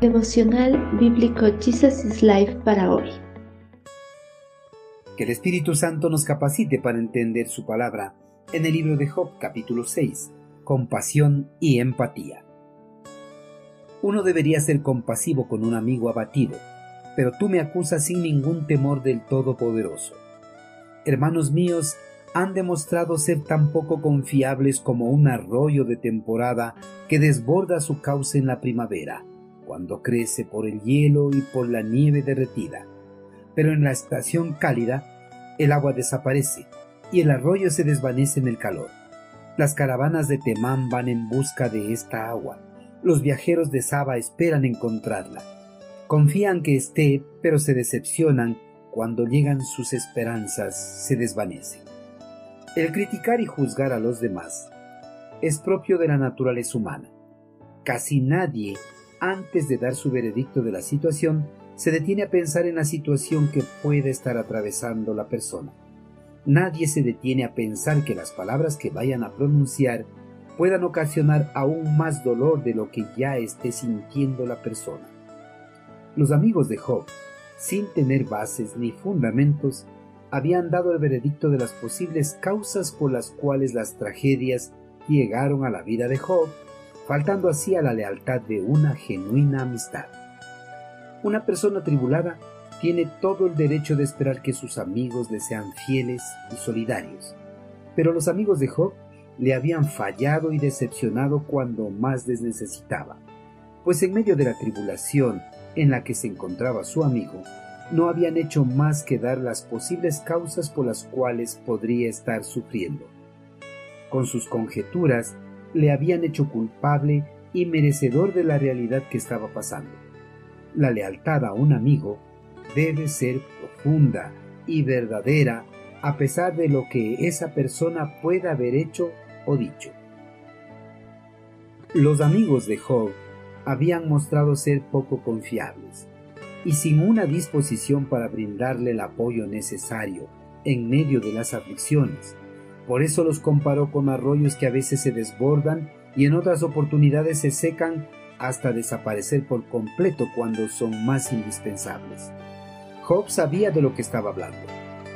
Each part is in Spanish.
Devocional Bíblico Jesus is Life para hoy. Que el Espíritu Santo nos capacite para entender su palabra en el libro de Job capítulo 6, compasión y empatía. Uno debería ser compasivo con un amigo abatido, pero tú me acusas sin ningún temor del Todopoderoso. Hermanos míos, han demostrado ser tan poco confiables como un arroyo de temporada que desborda su cauce en la primavera cuando crece por el hielo y por la nieve derretida. Pero en la estación cálida, el agua desaparece y el arroyo se desvanece en el calor. Las caravanas de Temán van en busca de esta agua. Los viajeros de Saba esperan encontrarla. Confían que esté, pero se decepcionan cuando llegan sus esperanzas, se desvanecen. El criticar y juzgar a los demás es propio de la naturaleza humana. Casi nadie antes de dar su veredicto de la situación, se detiene a pensar en la situación que puede estar atravesando la persona. Nadie se detiene a pensar que las palabras que vayan a pronunciar puedan ocasionar aún más dolor de lo que ya esté sintiendo la persona. Los amigos de Job, sin tener bases ni fundamentos, habían dado el veredicto de las posibles causas por las cuales las tragedias llegaron a la vida de Job faltando así a la lealtad de una genuina amistad. Una persona tribulada tiene todo el derecho de esperar que sus amigos le sean fieles y solidarios, pero los amigos de Job le habían fallado y decepcionado cuando más les necesitaba, pues en medio de la tribulación en la que se encontraba su amigo, no habían hecho más que dar las posibles causas por las cuales podría estar sufriendo. Con sus conjeturas le habían hecho culpable y merecedor de la realidad que estaba pasando. La lealtad a un amigo debe ser profunda y verdadera a pesar de lo que esa persona pueda haber hecho o dicho. Los amigos de Job habían mostrado ser poco confiables y sin una disposición para brindarle el apoyo necesario en medio de las aflicciones por eso los comparó con arroyos que a veces se desbordan y en otras oportunidades se secan hasta desaparecer por completo cuando son más indispensables. Job sabía de lo que estaba hablando,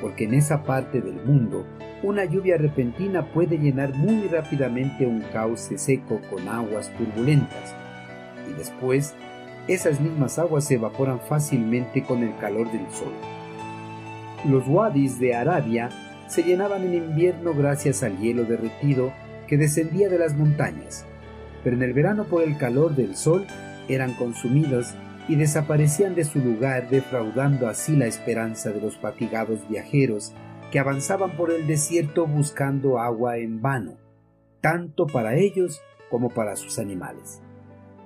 porque en esa parte del mundo una lluvia repentina puede llenar muy rápidamente un cauce seco con aguas turbulentas, y después esas mismas aguas se evaporan fácilmente con el calor del sol. Los wadis de Arabia se llenaban en invierno gracias al hielo derretido que descendía de las montañas, pero en el verano por el calor del sol eran consumidos y desaparecían de su lugar defraudando así la esperanza de los fatigados viajeros que avanzaban por el desierto buscando agua en vano, tanto para ellos como para sus animales.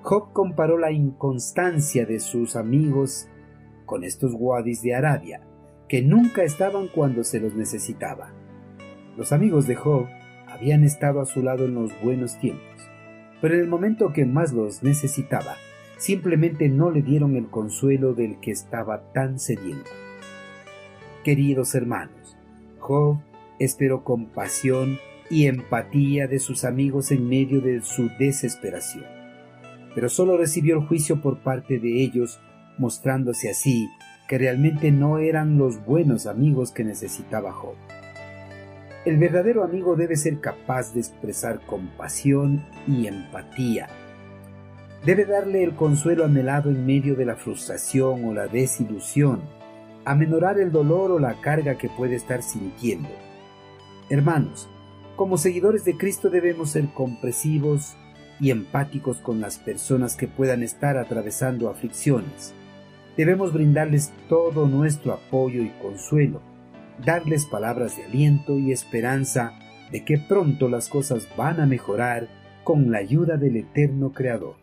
Job comparó la inconstancia de sus amigos con estos wadis de Arabia, que nunca estaban cuando se los necesitaba. Los amigos de Job habían estado a su lado en los buenos tiempos, pero en el momento que más los necesitaba, simplemente no le dieron el consuelo del que estaba tan sediento. Queridos hermanos, Job esperó compasión y empatía de sus amigos en medio de su desesperación, pero solo recibió el juicio por parte de ellos, mostrándose así que realmente no eran los buenos amigos que necesitaba Job. El verdadero amigo debe ser capaz de expresar compasión y empatía. Debe darle el consuelo anhelado en medio de la frustración o la desilusión, amenorar el dolor o la carga que puede estar sintiendo. Hermanos, como seguidores de Cristo debemos ser compresivos y empáticos con las personas que puedan estar atravesando aflicciones Debemos brindarles todo nuestro apoyo y consuelo, darles palabras de aliento y esperanza de que pronto las cosas van a mejorar con la ayuda del eterno Creador.